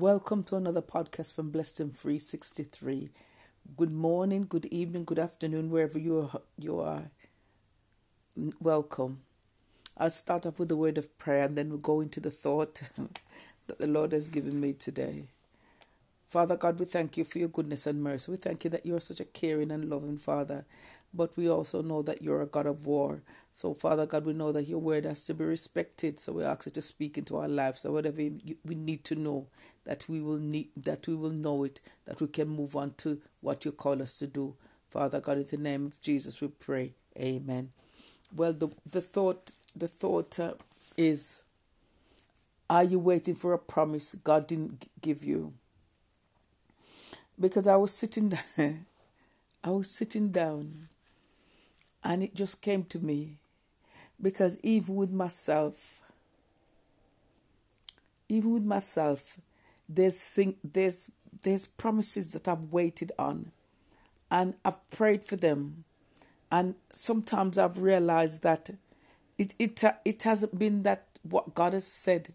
Welcome to another podcast from Blessed and Free 63. Good morning, good evening, good afternoon, wherever you are. You are. Welcome. I'll start off with a word of prayer and then we'll go into the thought that the Lord has given me today. Father God, we thank you for your goodness and mercy. We thank you that you are such a caring and loving Father but we also know that you're a God of war. So, Father God, we know that your word has to be respected. So we ask you to speak into our lives. So whatever we need to know, that we will need, that we will know it, that we can move on to what you call us to do. Father God, in the name of Jesus, we pray. Amen. Well, the the thought the thought uh, is, are you waiting for a promise God didn't give you? Because I was sitting there, I was sitting down and it just came to me. Because even with myself, even with myself, there's thing, there's there's promises that I've waited on, and I've prayed for them, and sometimes I've realized that it it it hasn't been that what God has said.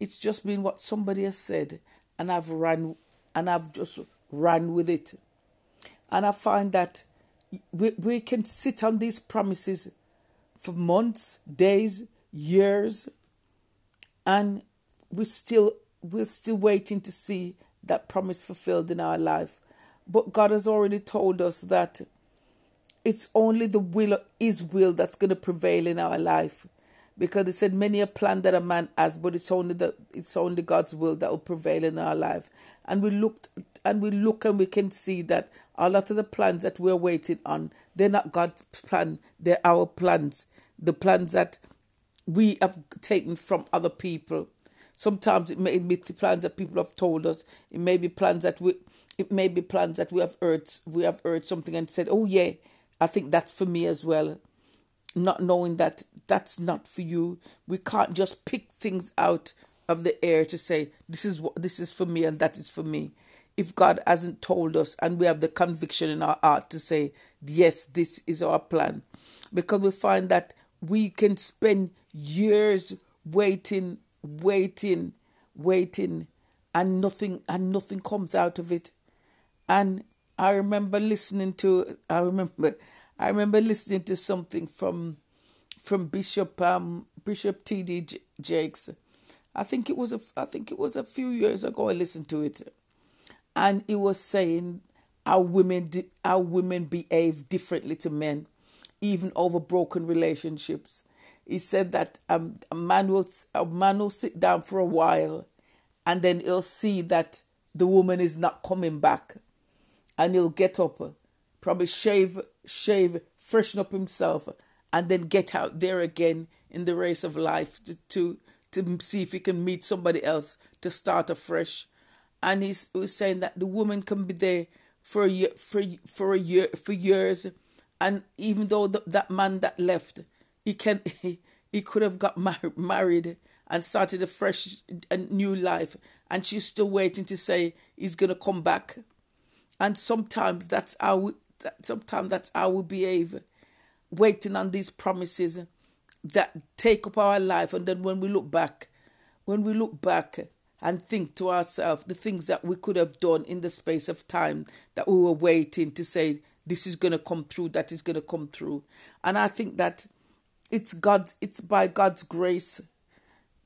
It's just been what somebody has said, and I've run and I've just run with it, and I find that we, we can sit on these promises for months, days, years, and we still we're still waiting to see that promise fulfilled in our life. But God has already told us that it's only the will of His will that's going to prevail in our life, because He said, "Many a plan that a man has, but it's only the it's only God's will that will prevail in our life." And we looked and we look and we can see that a lot of the plans that we're waiting on, they're not God's plan, they're our plans. The plans that we have taken from other people. Sometimes it may be the plans that people have told us. It may be plans that we it may be plans that we have heard we have heard something and said, Oh yeah, I think that's for me as well. Not knowing that that's not for you. We can't just pick things out of the air to say this is what this is for me and that is for me if God hasn't told us and we have the conviction in our heart to say, yes, this is our plan. Because we find that we can spend years waiting, waiting, waiting, and nothing and nothing comes out of it. And I remember listening to I remember I remember listening to something from from Bishop um Bishop T D Jakes. I think it was a I think it was a few years ago I listened to it and he was saying how women how women behave differently to men, even over broken relationships. He said that um, a man will a man will sit down for a while, and then he'll see that the woman is not coming back, and he'll get up, probably shave shave, freshen up himself, and then get out there again in the race of life to to, to see if he can meet somebody else to start afresh and he's was saying that the woman can be there for a year, for for a year for years, and even though that man that left, he can he, he could have got mar- married and started a fresh a new life, and she's still waiting to say he's gonna come back, and sometimes that's how we, sometimes that's how we behave, waiting on these promises that take up our life, and then when we look back, when we look back and think to ourselves the things that we could have done in the space of time that we were waiting to say this is going to come through that is going to come through and i think that it's god's it's by god's grace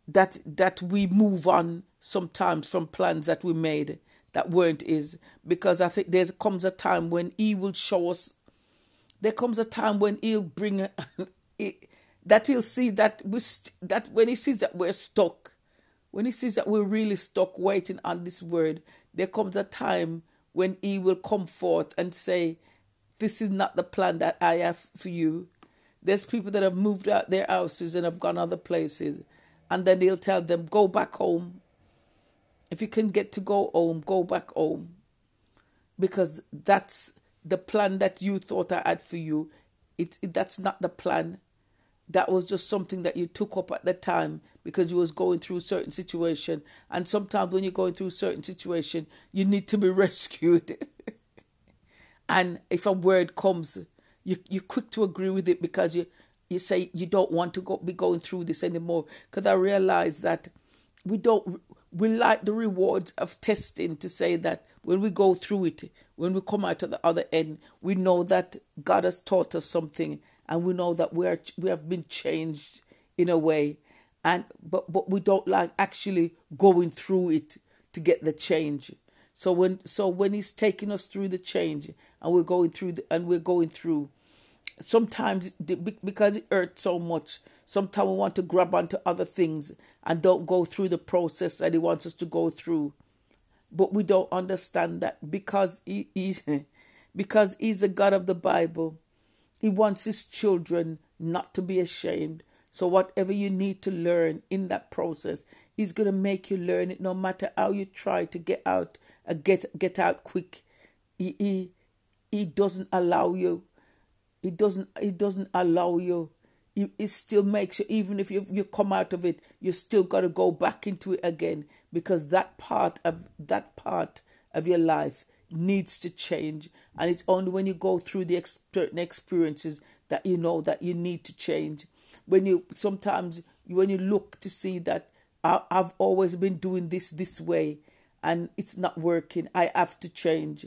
that that we move on sometimes from plans that we made that weren't his. Because i think there comes a time when he will show us there comes a time when he'll bring that he'll see that we that when he sees that we're stuck when he sees that we're really stuck waiting on this word, there comes a time when he will come forth and say, This is not the plan that I have for you. There's people that have moved out their houses and have gone other places. And then he'll tell them, Go back home. If you can get to go home, go back home. Because that's the plan that you thought I had for you. It, it that's not the plan that was just something that you took up at the time because you was going through a certain situation. And sometimes when you're going through a certain situation you need to be rescued. And if a word comes you you're quick to agree with it because you you say you don't want to go be going through this anymore. Because i realize that we don't we like the rewards of testing to say that when we go through it, when we come out at the other end, we know that God has taught us something and we know that we are we have been changed in a way. And but but we don't like actually going through it to get the change. So when so when he's taking us through the change and we're going through the, and we're going through sometimes because it hurts so much sometimes we want to grab onto other things and don't go through the process that he wants us to go through. But we don't understand that because he is because he's the god of the bible he wants his children not to be ashamed. So whatever you need to learn in that process he's going to make you learn it no matter how you try to get out uh, get get out quick. He, he he doesn't allow you. He doesn't he doesn't allow you. It still makes you even if you you come out of it you still got to go back into it again because that part of that part of your life needs to change and it's only when you go through the experiences that you know that you need to change. When you sometimes when you look to see that I've always been doing this this way and it's not working I have to change.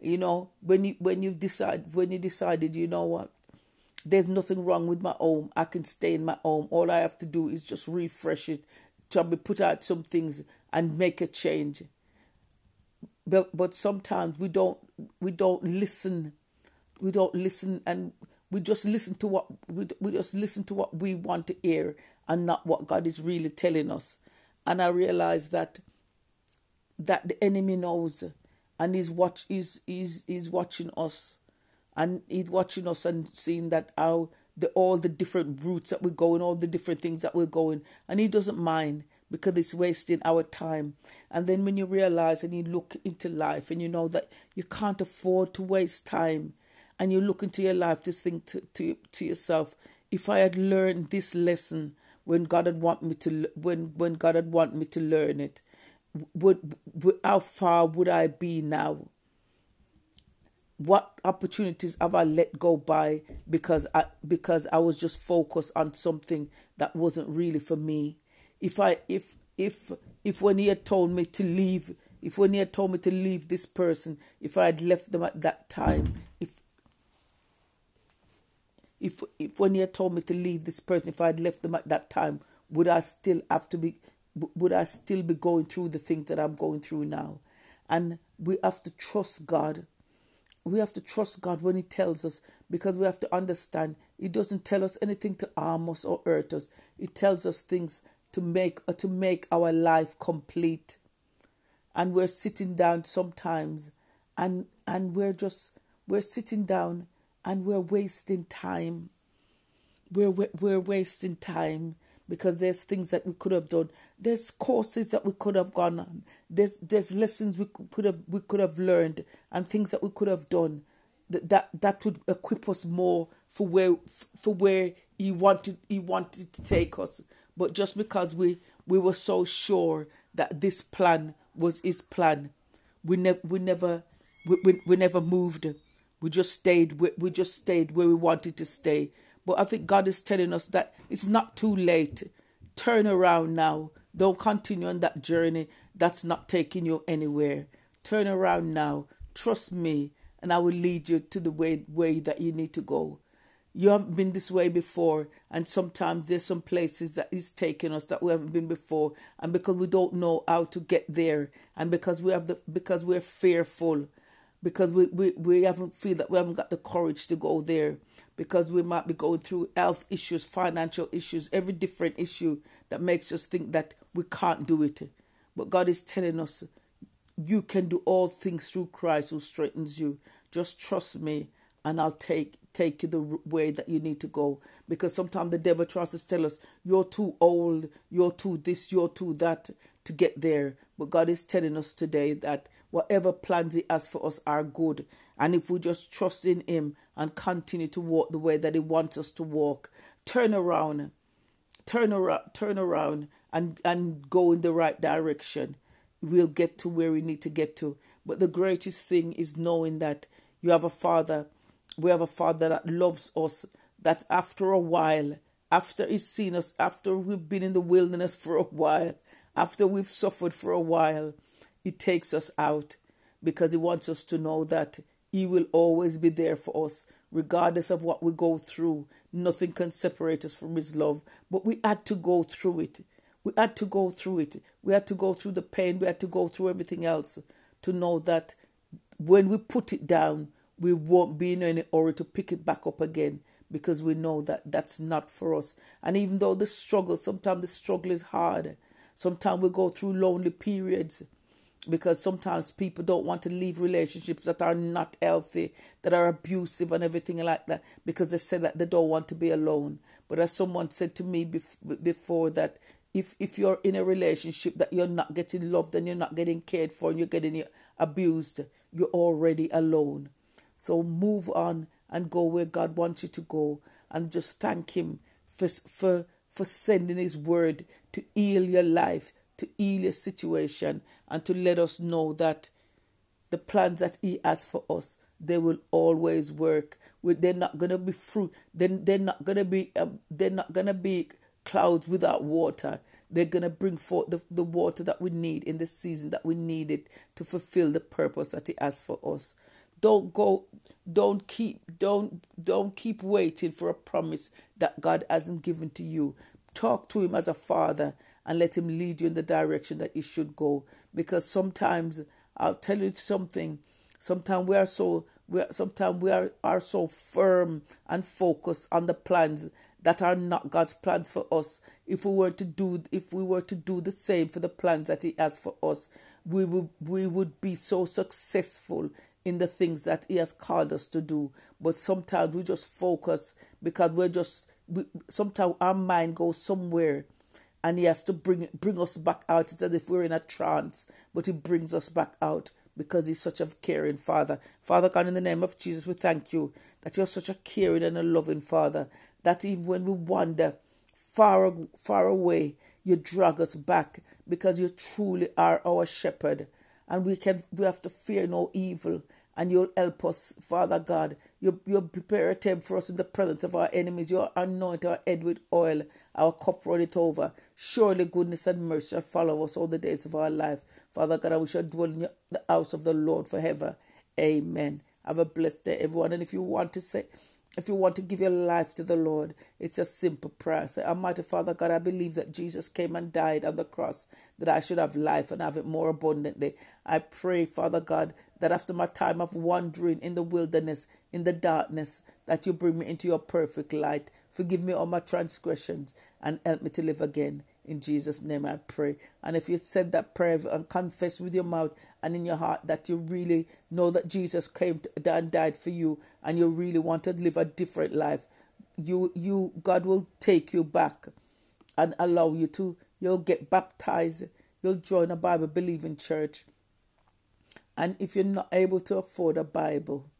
You know when you when you decide when you decided you know what? There's nothing wrong with my home I can stay in my home all I have to do is just refresh it to put out some things and make a change but but sometimes we don't we don't listen. We don't listen and we just listen to what we, we just listen to what we want to hear and not what God is really telling us. And I realize that that the enemy knows and he's watch he's, he's, he's watching us. And he's watching us and seeing that how the all the different routes that we're going all the different things that we're going. And he doesn't mind because it's wasting our time and then when you realize and you look into life and you know that you can't afford to waste time and you look into your life just think to, to, to yourself if i had learned this lesson when god had want me to when when god had want me to learn it would, would how far would I be now? What opportunities have I let go by because I because I was just focused on something that wasn't really for me? If I if if if when he had told me to leave, if when he had told me to leave this person, if I had left them at that time, if if if when he had told me to leave this person, if I had left them at that time, would I still have to be would I still be going through the things that I'm going through now? And we have to trust God. We have to trust God when He tells us because we have to understand He doesn't tell us anything to harm us or hurt us. He tells us things to make uh, to make our life complete. And we're sitting down sometimes and and we're just we're sitting down and we're wasting time. We're we're wasting time because there's things that we could have done. There's courses that we could have gone on. There's there's lessons we could have we could have learned and things that we could have done that that, that would equip us more for where for where he wanted he wanted to take us. But just because we we were so sure that this plan was his plan, we never we never we, we, we never moved. We just stayed we, we just stayed where we wanted to stay but I think God is telling us that it's not too late. Turn around now. Don't continue on that journey that's not taking you anywhere. Turn around now. Trust me, and I will lead you to the way, way that you need to go. You haven't been this way before, and sometimes there's some places that is taking us that we haven't been before, and because we don't know how to get there, and because we have the because we're fearful, because we, we, we haven't feel that we haven't got the courage to go there because we might be going through health issues, financial issues, every different issue that makes us think that we can't do it. But God is telling us you can do all things through Christ who strengthens you. Just trust me and I'll take take you the way that you need to go. Because sometimes the devil tries to tell us you're too old, you're too this, you're too that to get there. But God is telling us today that whatever plans He has for us are good. And if we just trust in Him and continue to walk the way that He wants us to walk, turn around, turn around, turn around, and, and go in the right direction, we'll get to where we need to get to. But the greatest thing is knowing that you have a Father, we have a Father that loves us, that after a while, after He's seen us, after we've been in the wilderness for a while, after we've suffered for a while, He takes us out because He wants us to know that He will always be there for us, regardless of what we go through. Nothing can separate us from His love. But we had to go through it. We had to go through it. We had to go through the pain. We had to go through everything else to know that when we put it down, we won't be in any hurry to pick it back up again because we know that that's not for us. And even though the struggle, sometimes the struggle is hard, sometimes we go through lonely periods because sometimes people don't want to leave relationships that are not healthy, that are abusive and everything like that because they say that they don't want to be alone. But as someone said to me before that if if you're in a relationship that you're not getting loved and you're not getting cared for and you're getting abused, you're already alone. So move on and go where God wants you to go and just thank him for for for sending his word to heal your life, to heal your situation and to let us know that the plans that he has for us they will always work. They're not gonna be fruit. Then they're not gonna be. Um, they're not gonna be clouds without water. They're going to bring forth the, the water that we need in the season that we need it to fulfill the purpose that He has for us. Don't go, don't keep, don't, don't keep waiting for a promise that God hasn't given to you. Talk to Him as a father and let Him lead you in the direction that you should go. Because sometimes, I'll tell you something, sometimes we are so we are, sometimes we are, are so firm and focused on the plans that are not God's plans for us. If we were to do if we were to do the same for the plans that He has for us, we would we would be so successful in the things that He has called us to do. But sometimes we just focus because we're just we, sometimes our mind goes somewhere and he has to bring bring us back out. It's as if we're in a trance, but he brings us back out because he's such a caring father. Father God, in the name of Jesus, we thank you that you're such a caring and a loving father that even when we wander far, far away, you drag us back because you truly are our shepherd. And we can we have to fear no evil. And you'll help us, Father God. You you prepare a table for us in the presence of our enemies. You anoint our head with oil. Our cup runneth over. Surely goodness and mercy shall follow us all the days of our life. Father God, we shall dwell in the house of the Lord forever. Amen. Have a blessed day, everyone. And if you want to say if you want to give your life to the Lord, it's a simple prayer. Say, Almighty Father God, I believe that Jesus came and died on the cross, that I should have life and have it more abundantly. I pray, Father God, that after my time of wandering in the wilderness, in the darkness, that you bring me into your perfect light. Forgive me all my transgressions and help me to live again. In Jesus' name I pray. And if you said that prayer and confess with your mouth and in your heart that you really know that Jesus came and died for you and you really want to live a different life, you you God will take you back and allow you to you'll get baptized, you'll join a Bible believing church. And if you're not able to afford a Bible,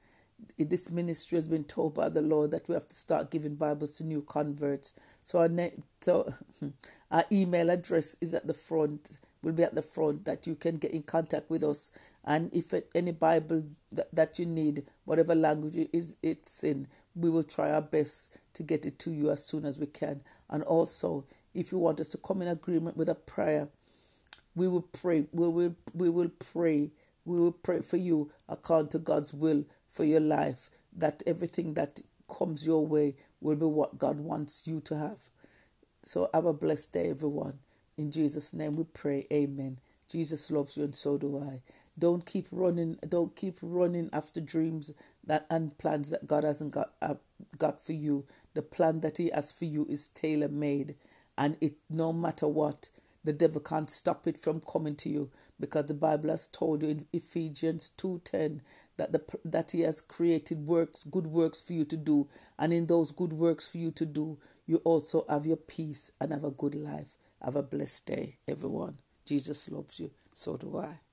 this ministry has been told by the Lord that we have to start giving Bibles to new converts. So our, ne- so our email address is at the front, will be at the front that you can get in contact with us. And if any Bible that, that you need, whatever language is it's in, we will try our best to get it to you as soon as we can. And also, if you want us to come in agreement with a prayer, we will pray. We will we will pray. We will pray for you according to God's will for your life, that everything that comes your way will be what God wants you to have. So have a blessed day, everyone. In Jesus' name we pray. Amen. Jesus loves you and so do I. Don't keep running. Don't keep running after dreams that and plans that God hasn't got uh, got for you. The plan that He has for you is tailor made, and it no matter what, the devil can't stop it from coming to you because the Bible has told you in Ephesians two ten that the that he has created works good works for you to do. And in those good works for you to do you also have your peace and have a good life. Have a blessed day everyone. Jesus loves you. So do i